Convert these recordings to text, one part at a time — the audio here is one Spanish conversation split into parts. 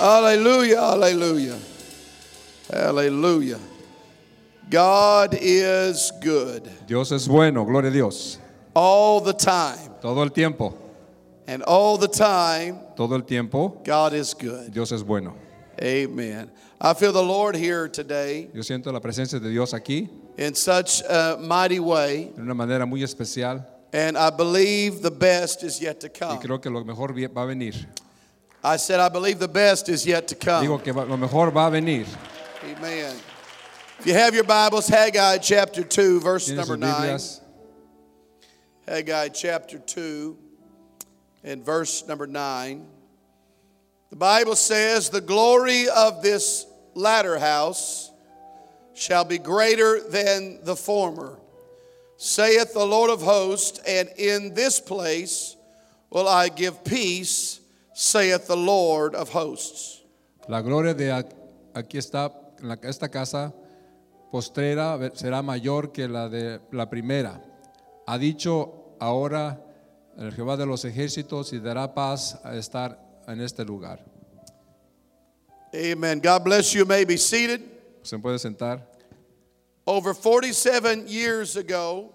Hallelujah, hallelujah, hallelujah. God is good Dios es bueno, gloria a Dios. all the time. Todo el tiempo, And all the time, todo el tiempo, God is good. Dios es bueno. Amen. I feel the Lord here today Yo siento la presencia de Dios aquí in such a mighty way, de una manera muy especial and I believe the best is yet to y come. creo que lo mejor va a venir. I said, I believe the best is yet to come. Digo que lo mejor va a venir. Amen. If you have your Bibles, Haggai chapter 2, verse number 9. Haggai chapter 2 and verse number 9. The Bible says, The glory of this latter house shall be greater than the former, saith the Lord of hosts, and in this place will I give peace, saith the Lord of hosts. La gloria de aquí está, en la- esta casa postrera será mayor que la de la primera. Ha dicho ahora el Jehová de los ejércitos y dará paz a estar en este lugar. Amen. God bless you. You may be seated. Se puede sentar. Over 47 years ago,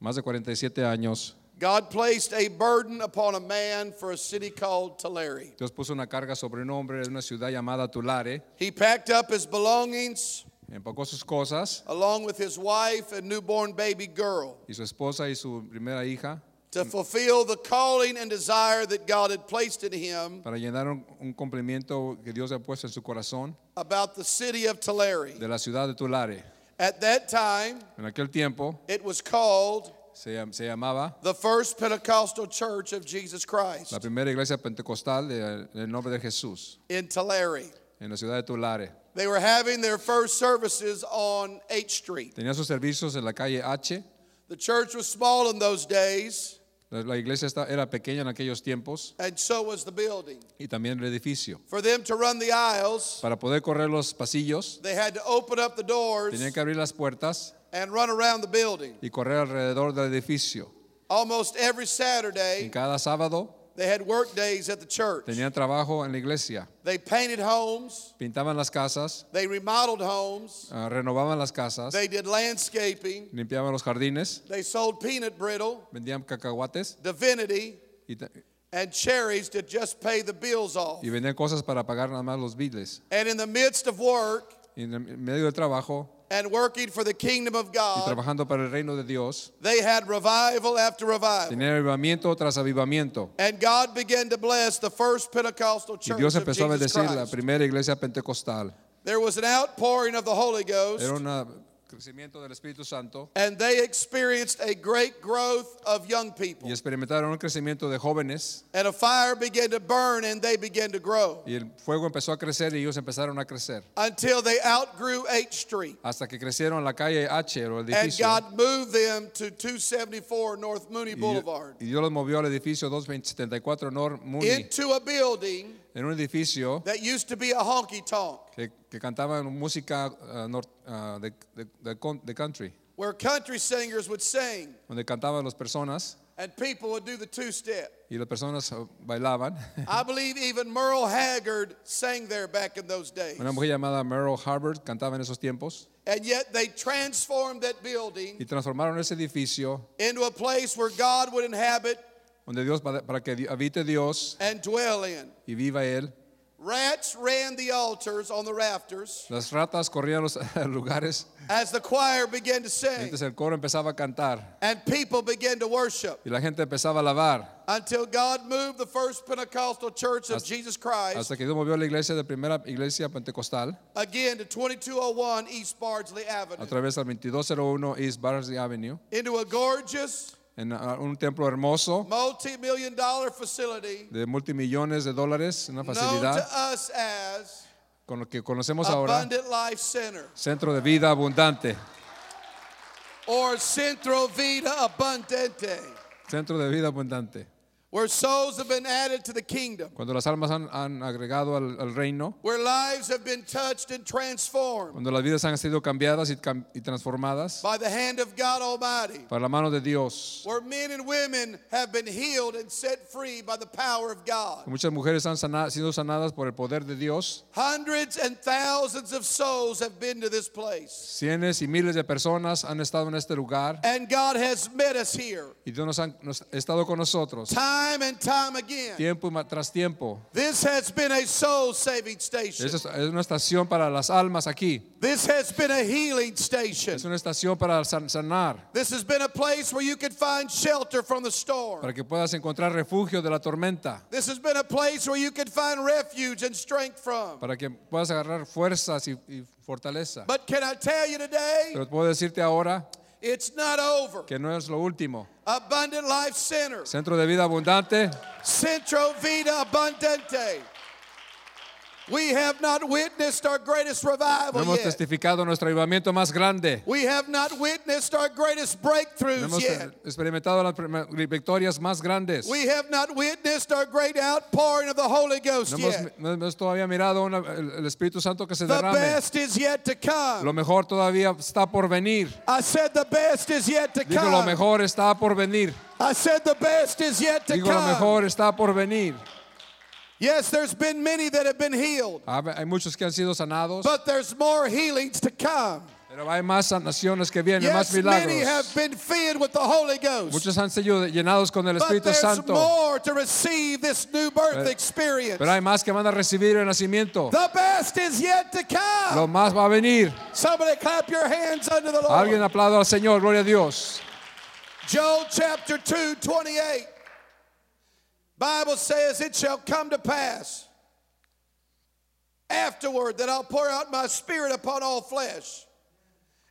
Más de 47 años, God placed a burden upon a man for a city called Tulare. Dios puso una carga sobre un hombre de una ciudad llamada Tulare, He packed up his belongings empacó sus cosas along with his wife and newborn baby girl y su esposa y su primera hija to fulfill the calling and desire that God had placed in him para llenar un, cumplimiento que Dios ha puesto en su corazón about the city of Tulare. de la ciudad de Tulare. At that time, En aquel tiempo it was called se, se llamaba the First Pentecostal Church of Jesus Christ la primera iglesia pentecostal de- del nombre de Jesús in Tulare. en la ciudad de Tulare. They were having their first services on 8th Street. Tenía sus servicios en la calle H. The church was small in those days, La, la iglesia esta- era pequeña en aquellos tiempos and so was the building. y también el edificio. For them to run the aisles, Para poder correr los pasillos, they had to open up the doors tenían que abrir las puertas and run around the building. y correr alrededor del edificio. Almost every En Saturday, cada sábado they had work days at the church. tenían trabajo en la iglesia. They painted homes, Pintaban las casas, they remodeled homes, ah, renovaban las casas, they did landscaping, limpiaban los jardines, they sold peanut brittle, vendían cacahuates divinity, y, ta- and cherries to just pay the bills off. y vendían cosas para pagar nada más los biles. And in the midst of work Y en el- medio del trabajo and working for the kingdom of God, y trabajando para el reino de Dios, they had revival after revival. tenían avivamiento tras avivamiento. And God began to bless the first Pentecostal church Y Dios of empezó a Jesus bendecir la primera iglesia pentecostal. There was an outpouring of the Holy Ghost, Era un crecimiento del Espíritu Santo and they experienced a great growth of young people. y experimentaron un crecimiento de jóvenes And a fire began to burn, and they began to grow y el fuego empezó a crecer y ellos empezaron a crecer until they outgrew H Street. hasta que crecieron la calle H o el edificio. And. God moved them to 274 North Mooney Boulevard y Dios los movió al edificio 274 North Mooney, into a building en un edificio that used to be a honky tonk que, que cantaban música ah, nor- de- de con- de country, where country singers would sing donde cantaban las personas and people would do the two step. y las personas ah, bailaban. I believe even Merle Haggard sang there back in those days. Una mujer llamada Merle Harvard cantaba en esos tiempos And yet they transformed that building y transformaron ese edificio into a place where God would inhabit donde Dios para para que di- habite Dios and dwell in. y viva él. Rats ran the altars on the rafters. Las ratas corrían los lugares, as the choir began to sing. Entonces el coro empezaba a cantar. And people began to worship. Y la gente empezaba a alabar. Until God moved the first Pentecostal church of Hasta- Jesus Christ. hasta que Dios movió la iglesia de primera iglesia pentecostal. Again to 2201 East Bardsley a través del 2201 East Barnsley Avenue. Into a gorgeous en un templo hermoso multi-million dollar facility de multimillones de dólares, una facilidad con lo que conocemos ahora, Centro de Vida Abundante. Centro de Vida Abundante. Where souls have been added to the kingdom, cuando las almas han, han agregado al, al reino, where lives have been touched and transformed cuando las vidas han sido cambiadas y, y transformadas by the hand of God Almighty, para la mano de Dios. where men and women have been healed and set free by the power of God. Muchas mujeres han sana- sido sanadas por el poder de Dios. Hundreds and thousands of souls have been to this place. Cienes y miles de personas han estado en este lugar And God has met us here y Dios nos ha nos- ha estado con nosotros time and time again. tiempo tras tiempo. This has been a soul saving station. Es, es una estación para las almas aquí. This has been a healing station. Es una estación para sanar, This has been a place where you could find shelter from the storm. para que puedas encontrar refugio de la tormenta, This has been a place where you could find refuge and strength from. para que puedas agarrar fuerzas y, y fortaleza. But can I tell you today, Pero puedo decirte ahora it's not over. que no es lo último. Abundant Life Center, Centro de Vida Abundante, Centro Vida Abundante. We have not witnessed our greatest no revival hemos yet. testificado nuestro avivamiento más grande. We have not witnessed our greatest No breakthroughs hemos yet. experimentado las victorias más grandes. We have not witnessed our great outpouring of the Holy Ghost No hemos, yet. no hemos todavía mirado una- el, Espíritu Santo que se The derrame. best is yet to Lo come. mejor todavía está por venir. I said the best is yet to Digo, lo come. mejor está por venir. I said the best is yet to Digo, lo come. mejor está por venir. Yes, there's been many that have been healed, Hay muchos que han sido sanados, but there's more healings to come. pero hay más sanaciones que vienen, más Yes, many have been filled with the Holy Ghost. Muchos han sido llenados con el But Espíritu there's Santo, more to receive this new birth Pero- experience. pero hay más que van a recibir el nacimiento. The best is yet to come. Lo más va a venir. Somebody clap your hands unto the Lord. Alguien aplauda al Señor, gloria a Dios. Joel chapter 2, 28. Bible says, It shall come to pass afterward that I'll pour out my spirit upon all flesh.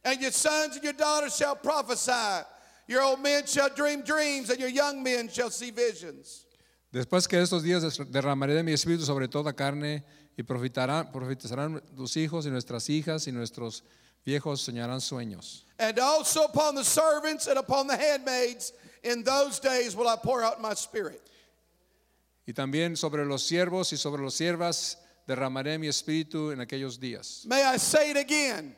And your sons and your daughters shall prophesy. Your old men shall dream dreams, and your young men shall see visions. Después que estos días derramaré de mi espíritu sobre toda carne y profetarán, profetizarán tus hijos y nuestras hijas y nuestros viejos soñarán sueños. And also upon the servants and upon the handmaids, in those days will I pour out my spirit. Y también sobre los siervos y sobre los siervas derramaré mi espíritu en aquellos días. May I say it again?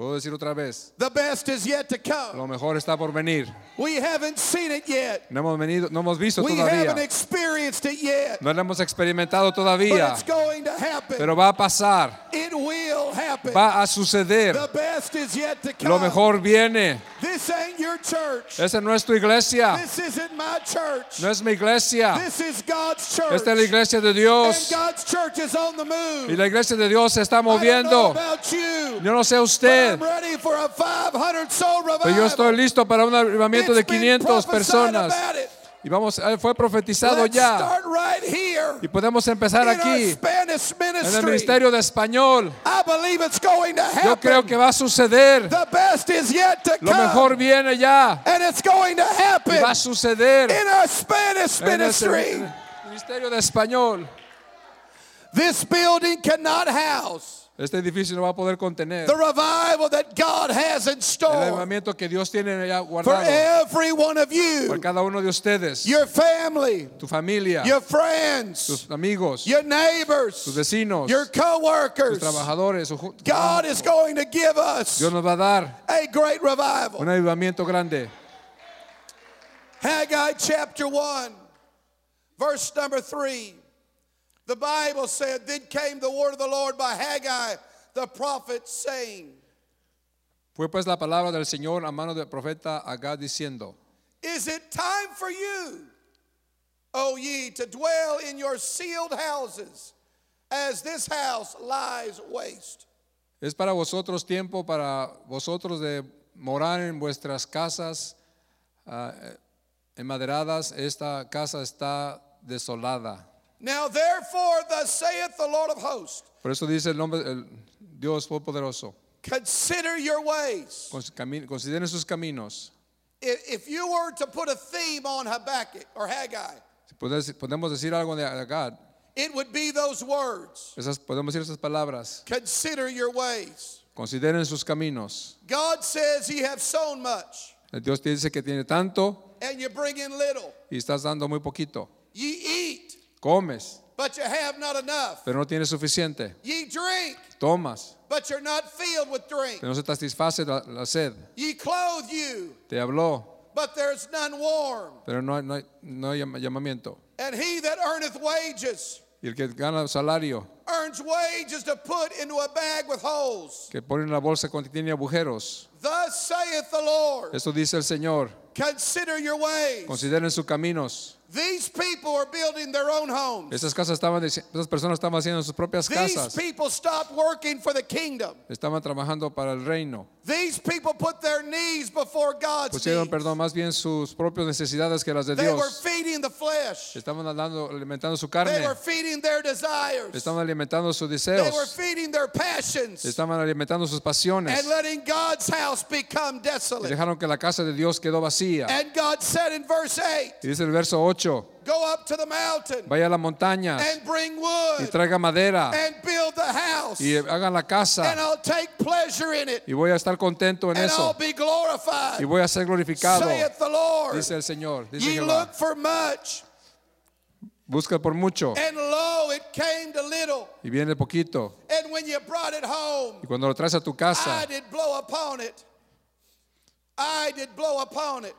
Puedo decir otra vez, The best is yet to come. lo mejor está por venir. We haven't seen it yet. No hemos venido, no hemos visto We haven't todavía. experienced it yet. No lo hemos experimentado But todavía, it's going to happen. pero va a pasar, it will happen. va a suceder. the best is yet to come. Lo mejor viene. This ain't your church. Esa no es tu iglesia, This isn't my church. no es mi iglesia. This is God's church. Esta es la iglesia de and Dios. God's church is on the move. Y la iglesia de Dios se está I don't know moviendo. about you, Yo no sé but usted, I'm ready for a 500 soul revival. pero yo estoy listo para un avivamiento de It's been 500 prophesied personas. Y vamos, eh, fue profetizado ya. Y podemos empezar aquí, en el ministerio de español. I believe it's going to happen. Yo creo que va a suceder. The best is yet to Lo come. mejor viene ya. and it's going to happen Y va a suceder en ministry. ministerio de español. This building cannot house Este edificio no va a poder contener the revival that God has in el store avivamiento que Dios tiene ya for guardado every one of por you, cada uno de ustedes, your family, tu familia, your friends, tus amigos, your tus neighbors, vecinos, your tus co-workers. trabajadores. su ju- God is going to give us Dios nos va a dar a great revival. un avivamiento grande. Haggai chapter 1, verse number 3. The Bible said, Then came the word of the Lord by Haggai the prophet, saying, Fue pues la palabra del Señor a mano del profeta Agad diciendo, Is it time for you, O ye, to dwell in your sealed houses, as this house lies waste? es para vosotros tiempo para vosotros de morar en vuestras casas ah, enmaderadas. Esta casa está desolada. Now therefore, thus saith the Lord of hosts, Por eso dice el nombre el Dios poderoso. consider your ways. Consideren sus caminos. If you were to put a theme on Habakkuk or Haggai, Si podemos decir algo de Agad, it would be those words. esas, podemos decir esas palabras. Consider your ways. Consideren sus caminos. God says ye have sown much Dios te dice que tiene tanto and you bring in little. y estás dando muy poquito. Ye eat, Comes, but you have not enough. pero no tienes suficiente. Ye drink, Tomas, but you're not filled with drink. pero no se te satisface la, la sed. Ye clothe you, Te habló, but there's none warm. pero no hay, no hay, no hay llama- llamamiento. And he that earneth wages Y el que gana salario, earns wages to put into a bag with holes. que pone en la bolsa cuando tiene agujeros. Thus saith the Lord, Eso dice el Señor. consider your ways. Consideren sus caminos. These people are building their own homes. Esas casas estaban, deci- esas personas estaban haciendo sus propias These casas. people stopped working for the kingdom. Estaban trabajando para el reino. These people put their knees before God's Pusieron, needs. perdón, más bien sus propias necesidades que las de They were Dios. feeding the flesh. Estaban alimentando su They carne. were feeding their desires. Estaban alimentando sus They were deseos. feeding their passions Estaban alimentando sus pasiones. and letting God's house become Y desolate. dejaron que la casa de Dios quedó vacía. And God said in verse 8, Y dice el verso 8, Go up to the mountain vaya a las montañas and bring y wood traiga madera and build the house. y hagan la And casa. I'll take pleasure in it Y voy a estar contento en and I'll eso. be Y glorified. voy a ser glorificado, Saith the Lord. dice el Señor. Dice Ye Jehová. look for much, Busca por mucho and lo, it came to little. y viene poquito. And when you brought it home, Y cuando lo traes a tu casa, I did blow upon it. I did blow upon it.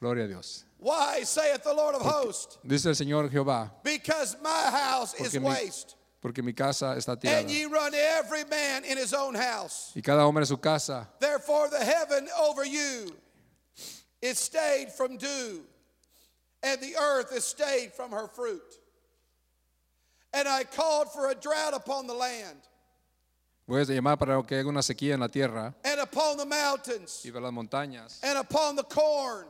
gloria a Dios. Why, saith the Lord of hosts? Dice el Señor Jehová, Because my house is waste, porque mi casa está tirada. and ye run every man in his own house. Y cada hombre en su casa. Therefore, the heaven over you is stayed from dew, and the earth is stayed from her fruit. And I called for a drought upon the land, Voy a llamar para que haga una sequía en la tierra and upon the mountains, y de las montañas and upon the corn,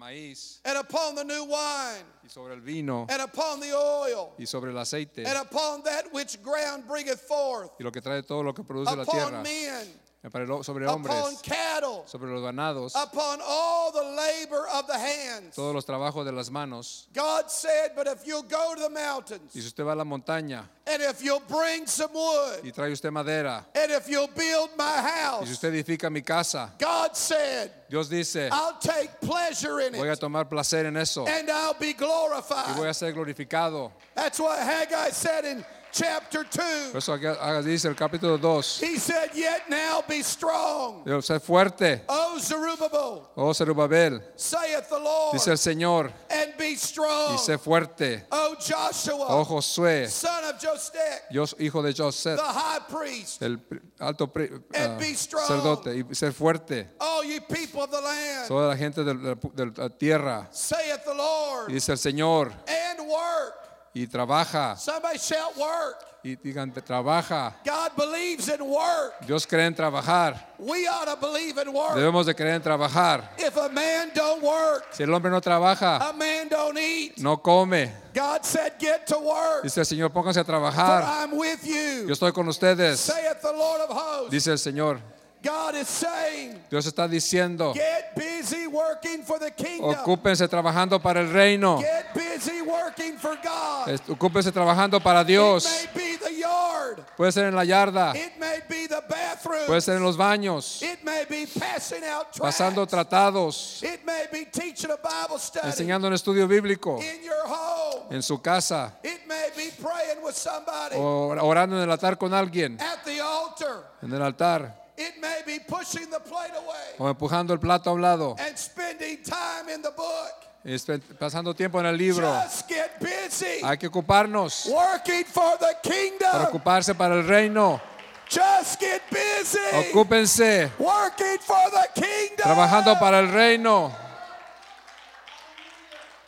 maíz. And upon the new wine, y sobre el vino. And upon the oil, y sobre el aceite. And upon that which ground bringeth forth, y lo que trae todo lo que produce la upon tierra. men, para el- sobre upon hombres, cattle, sobre los ganados, upon all the labor of the hands. todos los trabajos de las manos. God said, But if you'll go to the mountains, Y si usted va a la montaña and if you'll bring some wood, y trae usted madera and if you'll build my y si house, usted edifica mi casa, God said, Dios dice, I'll take pleasure in voy a it, tomar placer en eso and I'll be voy glorified. a ser glorificado. That's what Haggai said in chapter 2. Por eso dice el capítulo 2, He said, Yet now be strong, Dios, sé fuerte, O Zerubbabel, oh Zerubabel, saith the Lord, dice el Señor, and be strong, y sé fuerte, O Joshua, oh Josué, son of Jostek, hijo de José, the high priest, el alto ah, sacerdote, y ser fuerte, all ye people of the land, toda la gente de la, tierra, saith the Lord, dice el Señor, and work. Y trabaja, Somebody shout work. y digan, trabaja. God believes in work. Dios cree en trabajar, We ought to believe in work. debemos de creer en trabajar. If a man don't work, Si el hombre no trabaja, a man don't eat. no come. God said, get to work. Dice el Señor, pónganse a For trabajar. I'm with you. Yo estoy con ustedes. Saith the Lord of hosts. Dice el Señor. God is saying, Dios está diciendo, get busy working for the kingdom. ocúpense trabajando para el reino. Get busy working for God. Est- Ocúpense trabajando para It Dios. may be the yard. Puede ser en la yarda, It may be the bathroom. puede ser en los baños, It may be passing out pasando tratados, It may be teaching a Bible study enseñando un estudio bíblico in your home. en su casa It may be praying with somebody o orando en el altar con alguien, at the altar. en el altar, It may be pushing the plate away o empujando el plato a un lado, and spending time in the book. y espe- pasando tiempo en el libro. Just get busy Hay que ocuparnos working for the para kingdom. ocuparse para el reino. Just get busy Ocúpense working for the kingdom. trabajando para el reino,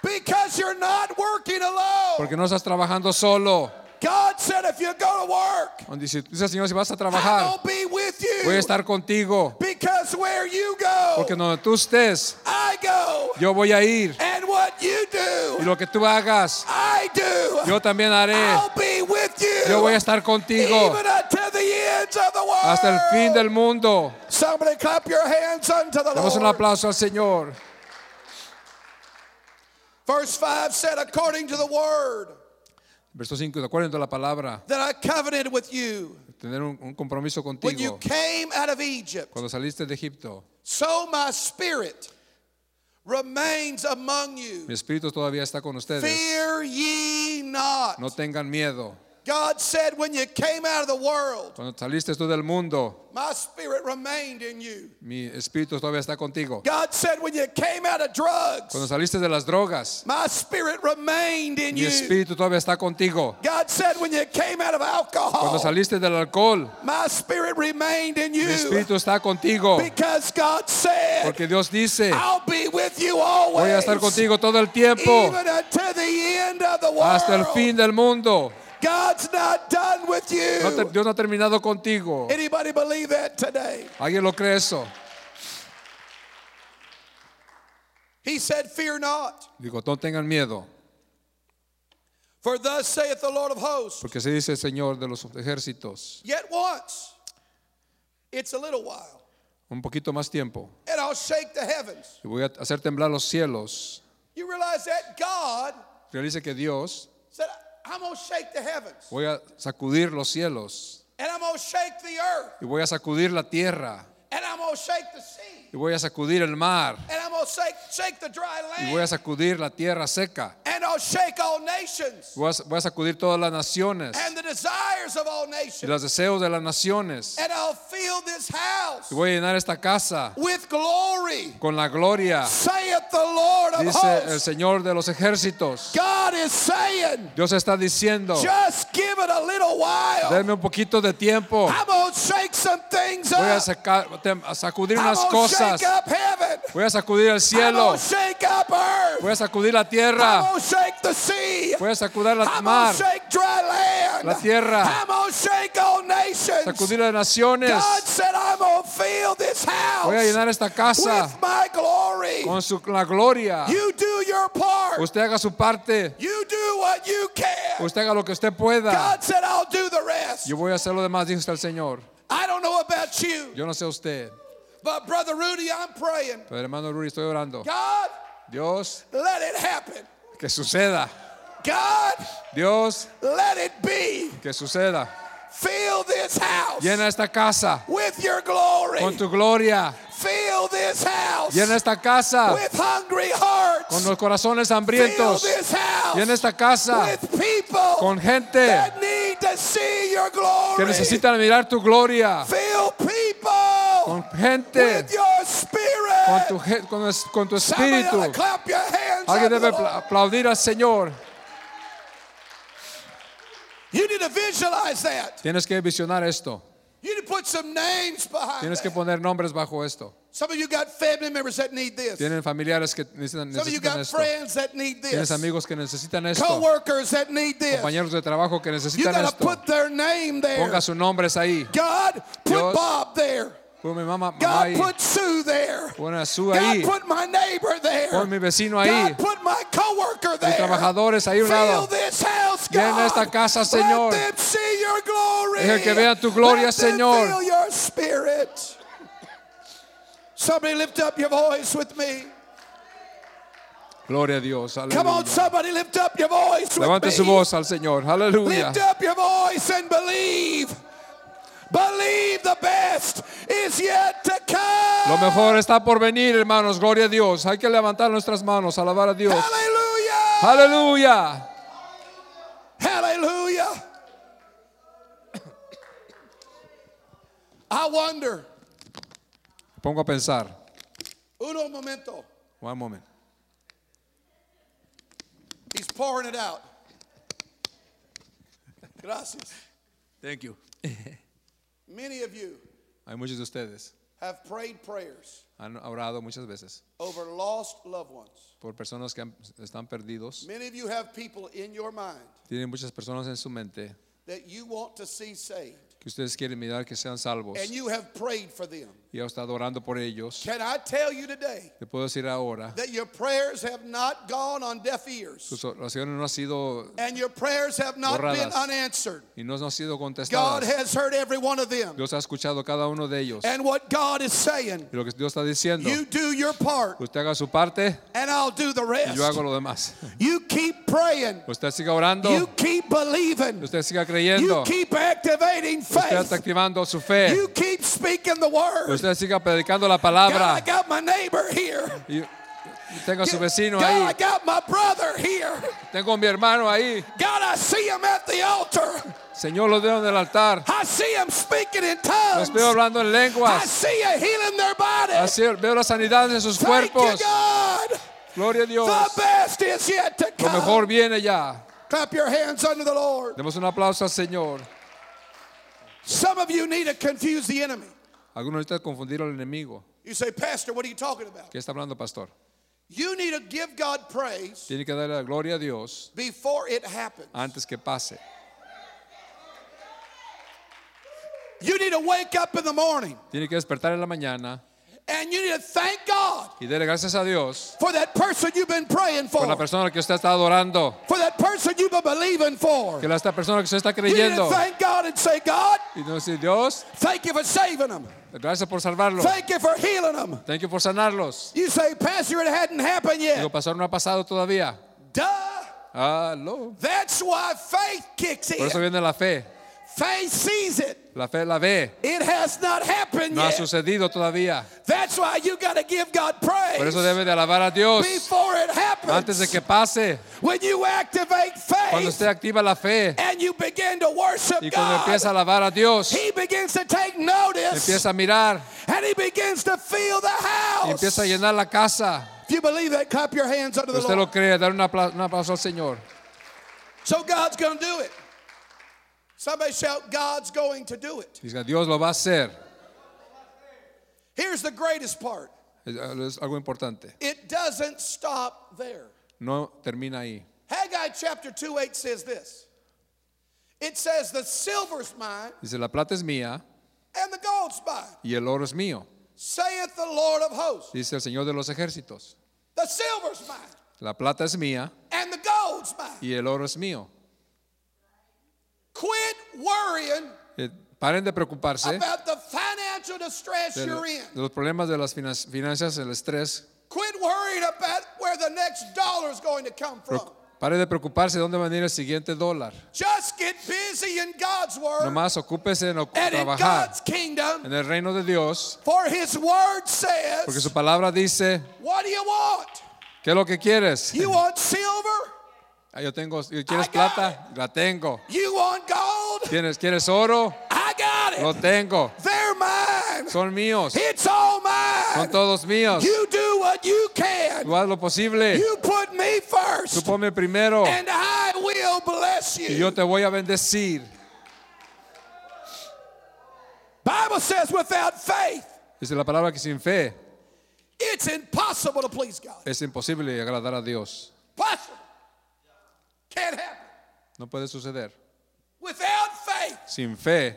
Because you're not working alone. porque no estás trabajando solo. God said if you go to work, Dice Señor, si vas a I trabajar, will be with you. Voy a estar contigo, Because where you go, porque donde tú estés, I go. yo voy a ir. And what you Y do, lo que tú hagas, I do. yo también haré. I'll be with you. Yo voy a estar contigo Even unto the ends of the world. hasta el fin del mundo. Somebody clap your hands unto the Damos un Lord. aplauso al Señor. Verse 5 said, according to the word Verso 5, de acuerdo a la palabra, that I covenanted with you tener un, un compromiso when you contigo came out of Egypt, cuando saliste de Egipto. so my spirit remains among you. Mi espíritu todavía está con ustedes. Fear ye not. No tengan miedo. God said, when you came out of the world, Cuando saliste tú del mundo, my spirit remained in you. mi espíritu todavía está contigo. God said, when you came out of drugs, Cuando saliste de las drogas, my spirit remained in mi you. espíritu todavía está contigo. God said, when you came out of Cuando alcohol, saliste del alcohol, my spirit remained in mi you. espíritu está contigo. Because God said, Porque Dios dice, I'll be with you always. voy a estar contigo todo el tiempo, Even unto the end of the world. hasta el fin del mundo. God's not done with you. No te- Dios no ha terminado contigo. Anybody believe that today? ¿Alguien lo cree eso? He said, Fear not. Digo, no tengan miedo, For thus saith the Lord of hosts, porque se dice el Señor de los ejércitos. yet once, it's a little while, Un poquito más tiempo. and I'll shake the heavens. Y voy a hacer temblar los cielos. You realize that God Realice que Dios, said, I'm going to shake the heavens, voy a sacudir los cielos. and I'm going to shake the earth, Y voy a sacudir la tierra. and I'm going to shake the sea, Y voy a sacudir el mar. and I'm going to shake, shake the dry Y voy a sacudir la tierra seca. and I'll shake all nations, Voy a, voy a sacudir todas las naciones. and the desires of all Y los deseos de las naciones. and I'll fill this house Y voy a llenar esta casa with glory, con la gloria. The Lord of Dice el hosts. Señor de los ejércitos. God is saying, Dios está diciendo, just give it a little while. denme un poquito de tiempo. I'm shake some things Voy a, up. sacar- a sacudir I'm unas cosas. shake up heaven. Voy a sacudir el I'm cielo. shake up earth. Voy a sacudir la I'm tierra. to shake the sea. Voy a sacudir la I'm mar. shake dry land. La tierra. I'm shake all nations. Sacudir las naciones. God said, I'm to fill this house Voy a llenar esta casa with my glory. Con su, la gloria. You do your part. Usted haga su parte. You do what you can. Usted haga lo que usted pueda. God said, I'll do the rest. Yo voy a hacer lo demás, dijo el Señor. I don't know about you, Yo no sé usted. but Brother Rudy, I'm praying. Pero hermano Ruri, estoy orando. God, Dios, let it happen. que suceda. God, Dios, let it be. que suceda. Fill this house Llena esta casa with your glory. con tu gloria. Fill this house Llena esta casa with hungry hearts. con los corazones Fill hambrientos. this house Llena esta casa with people con gente that need to see your glory. que necesitan mirar tu gloria. Fill people Con gente, with your spirit. con tu, con, con espíritu. clap your hands Alguien debe aplaudir al Señor. You need to visualize that. Tienes que visionar esto. You need to put some names behind Tienes que poner nombres bajo esto. Some of you got family members that need this. Tienen familiares que necesitan, Some of you necesitan got esto. friends that need Tienes this. amigos que necesitan esto. Co-workers that need this. Compañeros de trabajo que You necesitan esto. put their name there. Ponga sus nombres ahí. God, put Dios. Bob there. Pon mi mamá, mamá God, ahí. put Sue there. Pon a Sue God, ahí. put my neighbor there. Pon mi vecino ahí. God, put my coworker there. trabajadores ahí a un lado. Llena esta casa, Señor. Deja que vean tu gloria, Señor. Somebody lift up your voice with me. Gloria a Dios. Come Aleluya. on, somebody lift up your voice Levante with su me. voz al Señor. Aleluya. Lift up your voice and believe. Believe the best is yet to come. Lo mejor está por venir, hermanos. Gloria a Dios. Hay que levantar nuestras manos, alabar a Dios. Hallelujah. Aleluya. Hallelujah. I wonder. Pongo a pensar. Uno momento. One moment. He's pouring it out. Gracias. Thank you. Many of you Hay muchos de ustedes have prayed prayers han orado muchas veces over lost loved ones. por personas que han- están perdidos. Many of you have people in your mind Tienen muchas personas en su mente that you want to see saved, que ustedes quieren mirar que sean salvos and you have prayed for them. y ha estado orando por ellos. Can I tell you today Te puedo decir ahora, that your prayers have not gone on deaf ears, sus oraciones no han sido and your prayers have not been Borradas. unanswered? y no han sido God contestadas. has heard every one of them. Dios ha escuchado cada uno de ellos. And what God is saying, Y lo que Dios está diciendo, you do your part, usted haga su parte and I'll do the y rest. yo hago lo demás. You keep praying, Usted siga orando, you keep believing, usted siga you creyendo, keep activating usted está activando su fe, you keep speaking the word. usted siga predicando la God, I palabra. got my neighbor here. Y Tengo a su vecino God, I ahí. got my brother here. Tengo a mi hermano ahí. God, I see him at the altar. Señor, los veo en el altar. I see him speaking in Los tongues. veo hablando en I lenguas. see you healing their body. Así veo la sanidad en sus Thank you, cuerpos. God. Gloria a Dios. The best is yet to Lo mejor come. viene ya. Clap your hands unto the Lord. Demos un aplauso al Señor. Some of you need to confuse the enemy. Algunos necesitan confundir al enemigo. You say, Pastor, what are you talking about? ¿Qué está hablando, pastor? You need to give God praise Tiene que darle la gloria a Dios before it happens. antes que pase. You need to wake up in the morning Tiene que despertar en la mañana and you need to thank God y darle gracias a Dios for that person you've been praying por la for, persona que usted está adorando. for that person you've been believing for. Que la esta persona que usted está You need to creyendo. thank God and say, God, Y decir, Dios, thank you for saving them. gracias por salvarlo. Thank you for healing them. Thank you por sanarlos. You say, Pastor, it hadn't happened Digo, yet. pastor, no ha pasado todavía. Duh. Ah, Aló. That's why faith kicks Por eso in. viene la fe. Faith sees it. La fe la ve. It has not happened No ha yet. sucedido todavía. That's why you got to give God Por praise eso debe de alabar a Dios before it happens. antes de que pase. When you activate Cuando faith usted activa la fe and you begin to worship y cuando God, empieza a alabar a Dios, He begins to take notice empieza a mirar and He begins to fill the y house. empieza a llenar la casa. If you believe that, clap your hands under the Usted Lord. lo cree, dar un aplauso al Señor. So God's going to do it. Somebody shout, God's going to do it. Dice, Dios lo va a hacer. Here's the greatest part Es, es algo importante. it doesn't stop there. No termina ahí. Haggai chapter 2 8 says this it says, The silver's mine Dice, la plata es mía and the gold's mine, y el oro es mío. saith the Lord of hosts. Dice el Señor de los ejércitos. The silver's mine La plata es mía and the gold's mine. y el oro es mío. Quit worrying Eh, paren de preocuparse about the financial distress de, you're de in. los problemas de las finan- finanzas, el estrés. Quit worrying about where the next dollar is going to come from. Pro- Pare de preocuparse de dónde va a venir el siguiente dólar. Just get busy in God's word Nomás ocúpese en o- and in trabajar God's kingdom. en el reino de Dios, For his word porque su palabra dice, What do you want? ¿qué es lo que quieres? You want silver? Ah, yo tengo, ¿quieres plata? La tengo. You want gold? ¿Tienes, ¿Quieres oro? I got Lo it. tengo. They're mine. Son míos. It's all Son mine. todos míos. You do what you can. Tú haz lo posible. You put me Tú first, ponme primero and I will bless y you. yo te voy a bendecir. Bible says without faith, Dice la palabra que sin fe it's impossible to please God. es imposible agradar a Dios. Possible. Can't happen. No puede suceder. Without faith, Sin fe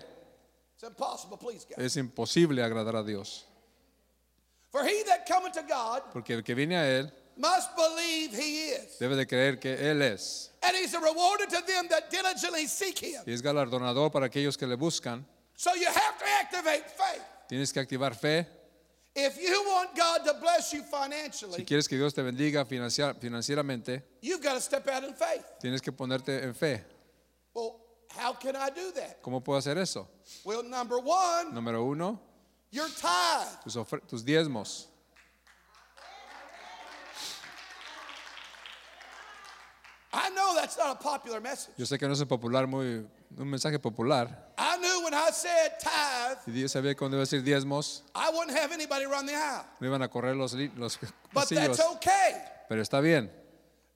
it's impossible please God. es imposible agradar a Dios. For he that cometh to God Porque el que viene a Él must believe he is. debe de creer que Él es. And he's a rewarder to them that diligently seek him. Y es galardonador para aquellos que le buscan. So you have to activate faith. Tienes que activar fe. If you want God to bless you Si financially, quieres que Dios te bendiga financieramente, you've got to step out in faith. tienes que ponerte en fe. Well, how can I do that? ¿Cómo puedo hacer eso? Well, number one, Número uno, your tithe. tus, diezmos. I know that's not a popular message. Yo sé que no es popular, muy, un mensaje popular. I knew when I said tithe, Y Dios sabía que cuando iba a decir diezmos, I wouldn't have anybody run the aisle. no iban a correr los, los But pasillos. that's okay. Pero está bien.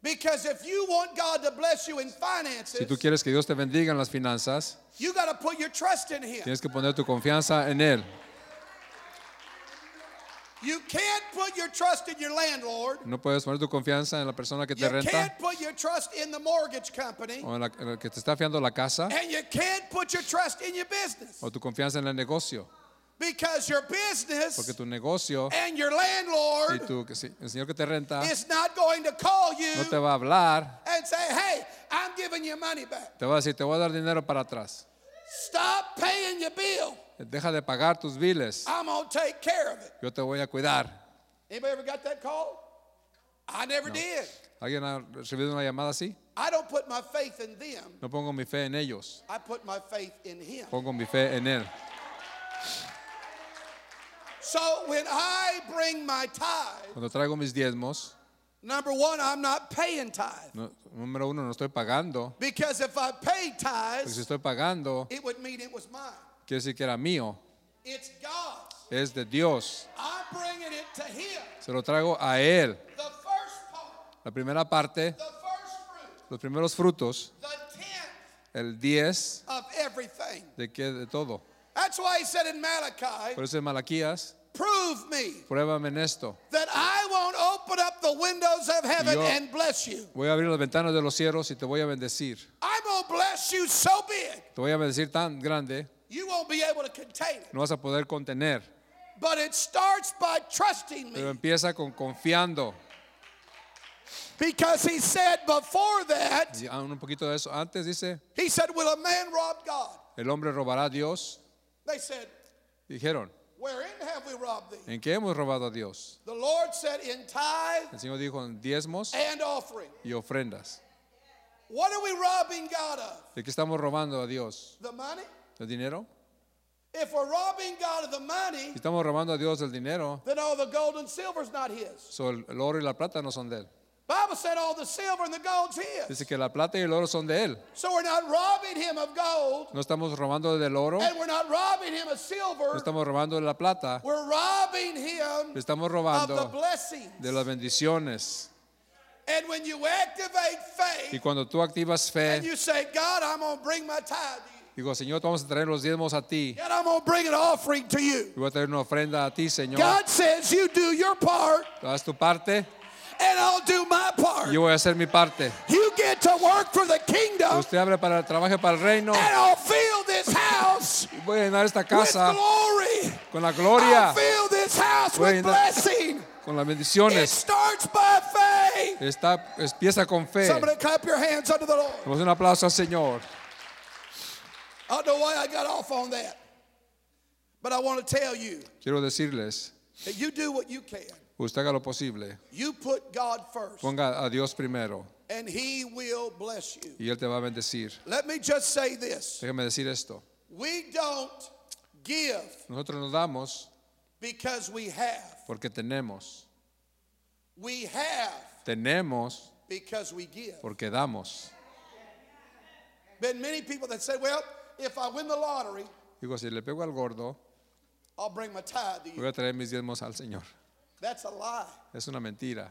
Because if you want God to bless you in Si finances, tú quieres que Dios te bendiga en las finanzas, you got to put your trust in Him. tienes que poner tu confianza en Él. You can't put your trust in your landlord. No puedes poner tu confianza en la persona que te You renta can't put your trust in the mortgage company. o en, la, en el que te está fiando la casa And you can't put your trust in your business. o tu confianza en el negocio. Because your Porque business tu negocio and your y landlord tu, que sí, el señor que te renta is not going to call you no te va a hablar, and say, hey, I'm giving you money back. te va a decir, te voy a dar dinero para atrás. Stop paying your bill. Deja de pagar tus biles, I'm going to take care of it. yo te voy a cuidar. Anybody ever got that call? I never did. ¿Alguien ha recibido una llamada así? I don't put my faith in them. No pongo mi fe en ellos, I put my faith in him. pongo mi fe en Él. So when I bring my tithe, Cuando traigo mis diezmos, Number one, I'm not paying tithe. No- número uno, no estoy pagando. Because if I paid Porque si tithes, estoy pagando, it would mean it was mine. Quiere decir que era mío. It's God's. Es de Dios. I'm bringing it to Him. Se lo traigo a Él. The first part, La primera parte, the first fruit, los primeros frutos, the tenth el 10 of everything. de que de todo. That's why He said in Malachi, Por eso en Malaquías, prove me pruébame en esto. that I won't open up the windows of heaven Yo- and bless you. Voy a abrir las ventanas de los cielos y te voy a bendecir. I'm bless you so big, Te voy a bendecir tan grande, you won't be able to contain it. no vas a poder contener. But it starts by trusting Pero me. empieza con confiando. Because he said before that, ah, un poquito de eso. Antes dice, he said, Will a man rob God? el hombre robará a Dios. They said, Dijeron, Wherein have we robbed thee? ¿en qué hemos robado a Dios? The Lord said, In tithe El Señor dijo en diezmos and offering. y ofrendas. What are we robbing God of? ¿De qué estamos robando a Dios? The money? ¿El dinero? If we're robbing God of the money, Si estamos robando a Dios el dinero, then all the gold and silver's not his. so el, el oro y la plata no son de Él. Bible said all the silver and the gold's his. Dice que la plata y el oro son de Él. So we're not robbing him of gold, No estamos robando del oro, and we're not robbing him of no silver. estamos robando de la plata, We're robbing him estamos of the robando blessings. de las bendiciones. And when you activate Y faith cuando tú activas and fe, you say, God, I'm going to bring my tithe to you. Digo, Señor, vamos a traer los diezmos a ti. God, I'm going to bring an offering to you. Y voy a traer una ofrenda a ti, Señor. God says, You do your part, Tú haz tu parte and I'll do my part. yo voy a hacer mi parte. You get to work for the kingdom, Usted abre para trabaje para el reino. and I'll fill this house Y voy a llenar esta with casa glory. con la I'll gloria, fill this house Voy with blessing. con las It bendiciones. starts by faith. Está, empieza con fe. Somebody clap your hands unto the Lord. Damos un aplauso al Señor. I don't know why I got off on that. But I want to tell you Quiero decirles, that you do what you can. usted haga lo posible. You put God first, Ponga a Dios primero and He will bless you. y Él te va a bendecir. Let me just say this Déjame decir esto. we don't give Nosotros nos damos because we have, porque tenemos. we have Tenemos because we give. porque damos. Been many people that say, well, if I win the lottery, Digo, si le pego al gordo, I'll bring my tithe to voy you. a traer mis diezmos al Señor. That's a lie. Es una mentira.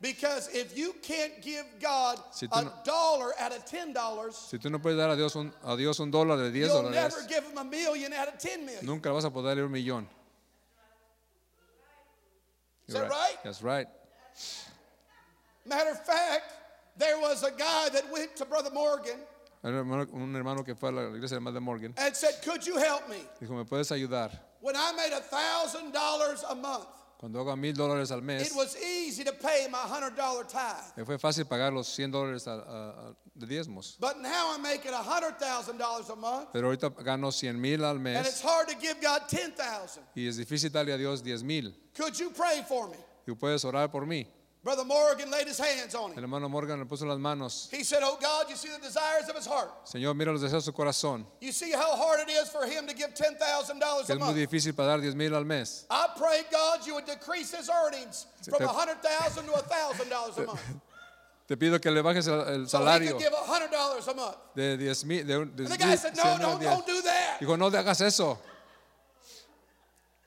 Because if you can't give God Si a no- dollar out of ten dollars, Si tú no puedes dar a Dios un, a Dios un dólar de 10 you'll dólares, never give him a million out of ten million. nunca vas a poder darle un millón. Is that right? That's right. Matter of fact, there was a guy that went to Brother Morgan Un hermano, un hermano que fue a la iglesia de Madre Morgan and said, Could you help me? dijo, ¿me puedes ayudar? When I made a thousand dollars a month, Cuando haga mil dólares al it mes, was easy to pay my hundred dollar tithe. me fue fácil pagar los 100 dólares de diezmos. But now I'm making a hundred thousand dollars a month, Pero ahorita gano 100 mil al and it's mes hard to give God ten thousand. y es difícil darle a Dios 10 mil. Could you pray for me? Y puedes orar por mí. Brother Morgan laid his hands on El him. hermano Morgan le puso las manos. He said, Oh God, you see the desires of his heart. Señor, mira los deseos de su corazón. You see how hard it is for him to give ten thousand dollars a es muy month. difícil para dar 10 mil al mes. I pray God you would decrease his earnings from a hundred thousand to a thousand dollars a month. Te pido que le bajes el, el So salario month. de 10 mil. De, de And the guy said, No, 100 no, al día. don't do that. Dijo, no hagas eso.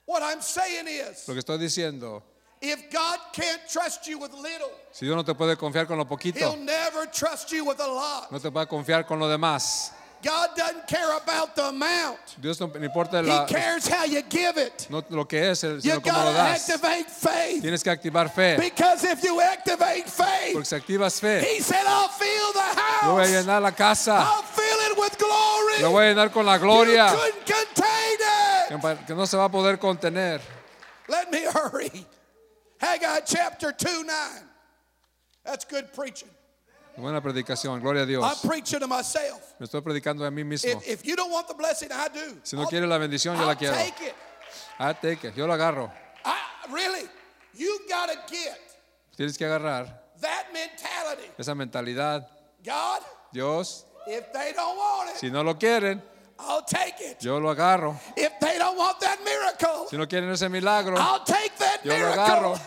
What I'm saying is, Lo que estoy diciendo, if God can't trust you with little, si Dios no te puede confiar con lo He'll poquito, never trust you with a lot. no te va a confiar con lo demás. God doesn't care about the amount. Dios no importa He cares how you give it. no lo que es, el- You sino cómo lo das. activate faith. Tienes que activar fe. Because if you activate faith, Porque si activas fe, He said, I'll fill the yo voy a house. llenar la casa. I'll fill it with glory. Lo voy a llenar con la You gloria couldn't contain it. que no se va a poder contener. Let me hurry. Haggai chapter 2 9. That's good preaching. Buena predicación, gloria a I'm Dios. preaching to myself. Me estoy predicando a mí mismo. If, if you don't want the blessing, I do. Si no I'll- quiere la bendición, yo la quiero. take it. Ah, take it, yo lo agarro. I, really, you got to get Tienes que agarrar that mentality. esa mentalidad. God, Dios, if they don't want it, si no lo quieren, I'll take it. yo lo agarro. If they don't want that miracle, Si no quieren ese milagro, I'll take that Yo lo miracle. agarro.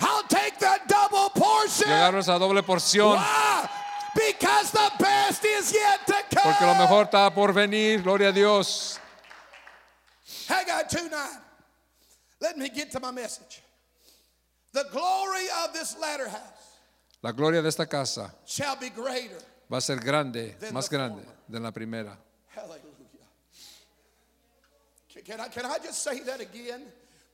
I'll take that double portion. Llegaron a esa doble porción. Why? Because the best is yet to come. Porque lo mejor está por venir. Gloria a Dios. Haggai 2 9. Let me get to my message. The glory of this latter house La gloria de esta casa shall be greater. va a ser grande, más the grande de la primera. Hallelujah. Can- I, can I just say that again?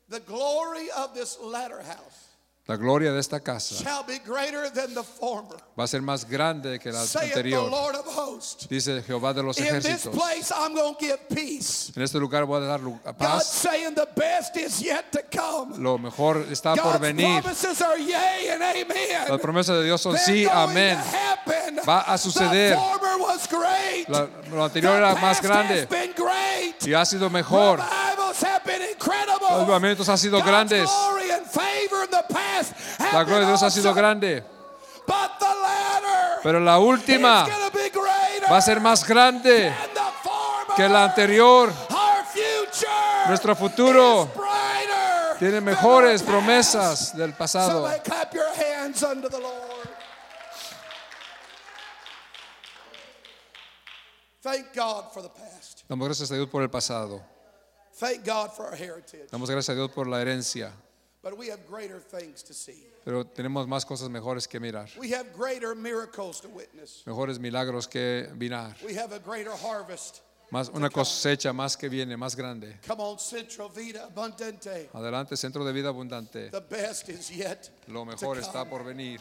The glory of this latter house La gloria de esta casa shall be greater than the former. va a ser más grande que la anterior. Lord of hosts. Dice Jehová de los In this ejércitos. place, I'm going to give peace. En este lugar voy a dar paz. saying the best is yet to come. Lo mejor está por venir. promises are yea and amen. Las promesas de Dios son sí, amén. Va a suceder. The former was great. La- lo anterior the era más grande has been great. y ha sido mejor. Los avivamientos han sido grandes. La gloria de Dios ha sido grande. Pero la última va a ser más grande que la anterior. Nuestro futuro tiene mejores promesas del pasado. Damos gracias a Dios por el pasado. Damos gracias a Dios por la herencia. But we have greater things to see. Pero tenemos más cosas mejores que mirar. We have greater miracles to witness. Mejores milagros que mirar. We have a greater harvest. Más, una cosecha más que viene, más grande. Come on, Central Vida Abundante. Adelante, Centro de Vida Abundante. The best is yet. Lo mejor to está por venir.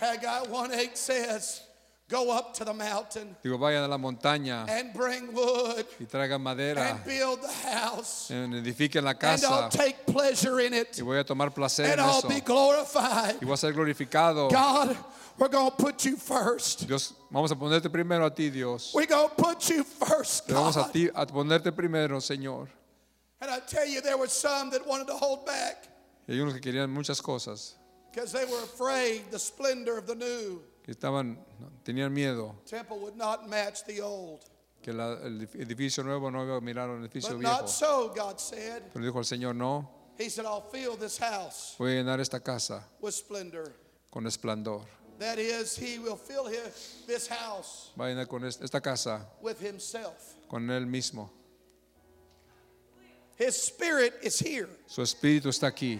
Haggai 1 8 says, Go up to the mountain Digo, vayan a la montaña and bring wood y traigan madera. and build the house. Edifiquen la And I'll casa. take pleasure in it. Y voy a tomar placer And en I'll eso. be glorified. Y voy a ser glorificado. God, we're going to put you first. Dios, vamos a ponerte primero a ti, Dios. We're going to put you first, Te vamos a ti a ponerte primero, Señor. And I tell you, there were some that wanted to hold back Y hay unos que querían muchas cosas, because they were afraid the splendor of the new estaban, tenían miedo que la- el edificio nuevo no iba a mirar al edificio But viejo. not so, God said. Pero dijo el Señor, no, He said, I'll fill this house voy a llenar esta casa with splendor. con esplendor. That is, He will fill his, this house Va a llenar con esta casa with Himself. con Él mismo. His Spirit is here. Su espíritu está aquí.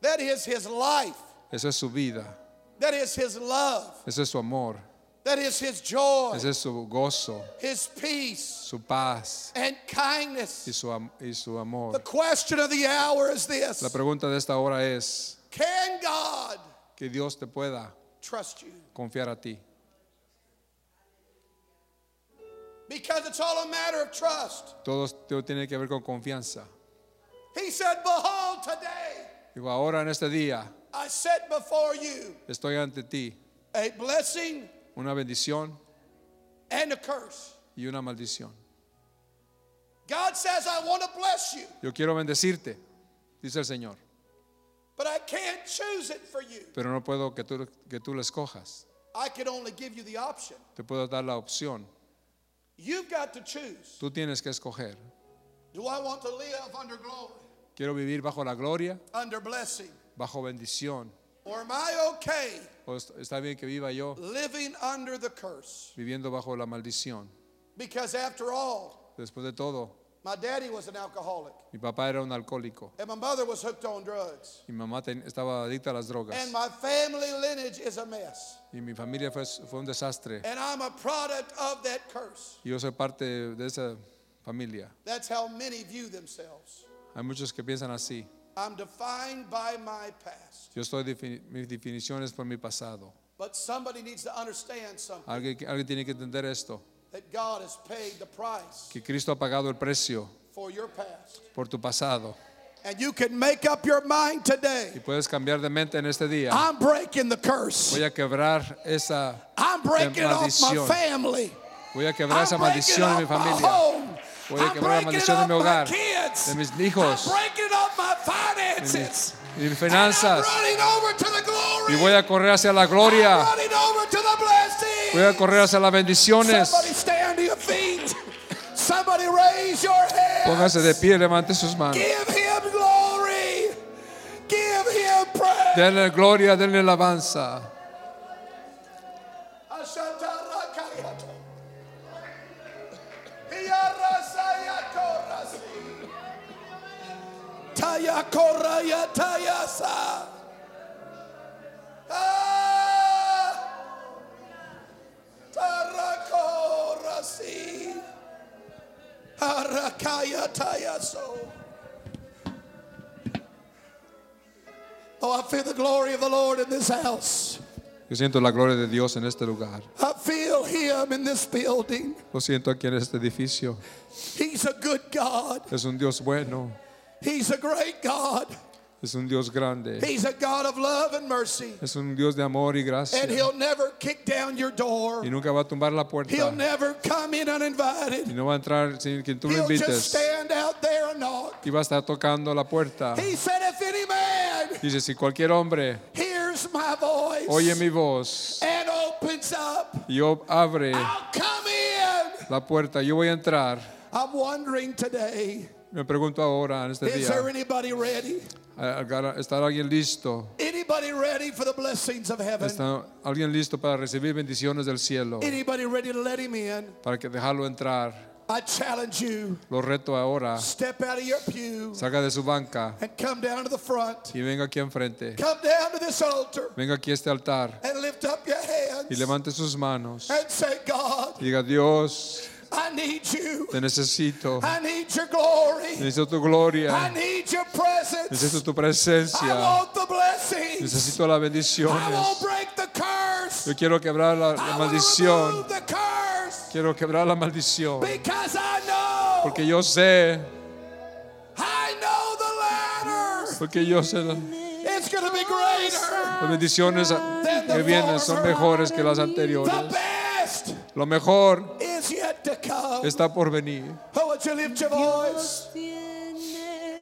That is His life. Esa es su vida. That is His love. Ese es su amor. That is His joy, Ese es su gozo, His peace, su paz and y kindness. su, y su amor. The question of the hour is this La pregunta de esta hora es Can God que Dios te pueda trust you? confiar a ti. Because it's all a matter of trust. Todo tiene que ver con confianza. He said, Behold, today Digo, ahora en este día I set before you estoy ante ti a blessing una bendición and a curse. y una maldición. God says, I want to bless you, Yo quiero bendecirte, dice el Señor, but I can't choose it for you. pero no puedo que tú, que tú la escojas. I can only give you the option. Te puedo dar la opción. You've got to choose. Tú tienes que escoger. Do I want to live under glory, Quiero vivir bajo la gloria, under blessing, bajo bendición. or am I okay O est- está bien que viva yo living under the curse? viviendo bajo la maldición. Because after all, Después de todo, my daddy was an alcoholic, mi papá era un alcohólico. and my mother was hooked on drugs, Mi mamá ten- estaba adicta a las drogas. and my family lineage is a mess. Y mi familia fue, fue un desastre. And I'm a product of that curse. Y yo soy parte de esa familia. That's how many view themselves. Hay muchos que piensan así. I'm defined by my past. Yo estoy mis definiciones por mi pasado. But somebody needs to understand something Alguien, alguien tiene que entender esto, that God has paid the price que Cristo ha pagado el precio for your past. por tu pasado. And you can make up your mind Y today. puedes cambiar de mente en este día. I'm breaking the curse. Voy a quebrar esa, I'm breaking it off my maldición. family. voy a quebrar esa I'm it maldición en mi familia. Voy a I'm quebrar la maldición de mi hogar, de mis hijos, I'm finances. And finanzas. Y voy a correr hacia la gloria. Voy a correr hacia las bendiciones. Póngase de pie, levante sus manos. Denle gloria, denle alabanza. Tayakorayatayasa. Ah. Tarakorasi. Arakayatayaso. Oh, I feel the glory of the Lord in this house. Yo siento la gloria de Dios en este lugar. I feel Him in this building. Lo siento aquí en este edificio. He's a good God. Es un Dios bueno. He's a great God. Es un Dios grande. He's a God of love and mercy. Es un Dios de amor y gracia. And He'll never kick down your door. Y nunca va a tumbar la puerta. He'll never come in Y uninvited. no va a entrar sin que tú lo He'll just invites. stand out there and knock. Y va a estar tocando la puerta. He said, If any man Dice, si cualquier hombre hears my voice oye mi voz and opens up, y abre I'll come in. la puerta, yo voy a entrar. I'm wondering today, Me pregunto ahora, en este is there día, anybody ready? ¿estará alguien listo? Anybody ready for the blessings of heaven? ¿Está alguien listo para recibir bendiciones del cielo? Anybody ready to let him in? Para que dejarlo entrar. I challenge you. Lo reto ahora. Step out of your pew Salga de su banca and come down to the front. y venga aquí enfrente. Come down to this altar Venga aquí a este altar and lift up your y hands levante sus manos. and say, God, Y diga, Dios, I need you. te necesito. I need your glory. Necesito tu I gloria. need your presence. Necesito tu I presencia. want the blessings. Necesito I break the curse. Yo quiero quebrar la, la I maldición. remove the curse Quiero quebrar la maldición. because I know. Porque yo sé, I know the ladder. porque yo sé, la- It's going to be greater. las bendiciones que vienen son mejores que las The anteriores. best Lo mejor está por venir.